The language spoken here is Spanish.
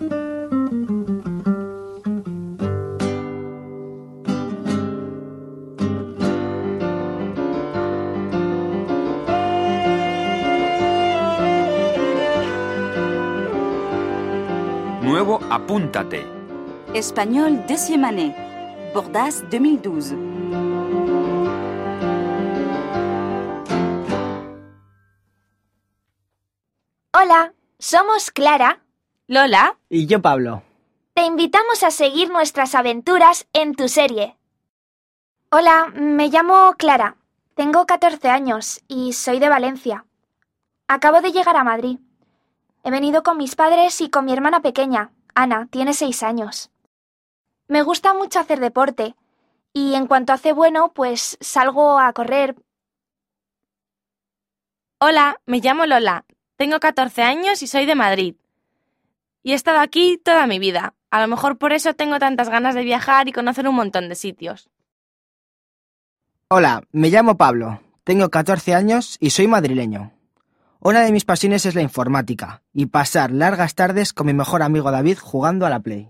Nuevo apúntate. Espagnol deuxième année. Bordas 2012. Hola, somos Clara. Lola, Y yo, Pablo. Te invitamos a seguir nuestras aventuras en tu serie. Hola, me llamo Clara. Tengo 14 años y soy de Valencia. Acabo de llegar a Madrid. He venido con mis padres y con mi hermana pequeña, Ana, tiene 6 años. Me gusta mucho hacer deporte y en cuanto hace bueno, pues salgo a correr. Hola, me llamo Lola. Tengo 14 años y soy de Madrid. Y he estado aquí toda mi vida. A lo mejor por eso tengo tantas ganas de viajar y conocer un montón de sitios. Hola, me llamo Pablo. Tengo 14 años y soy madrileño. Una de mis pasiones es la informática y pasar largas tardes con mi mejor amigo David jugando a la Play.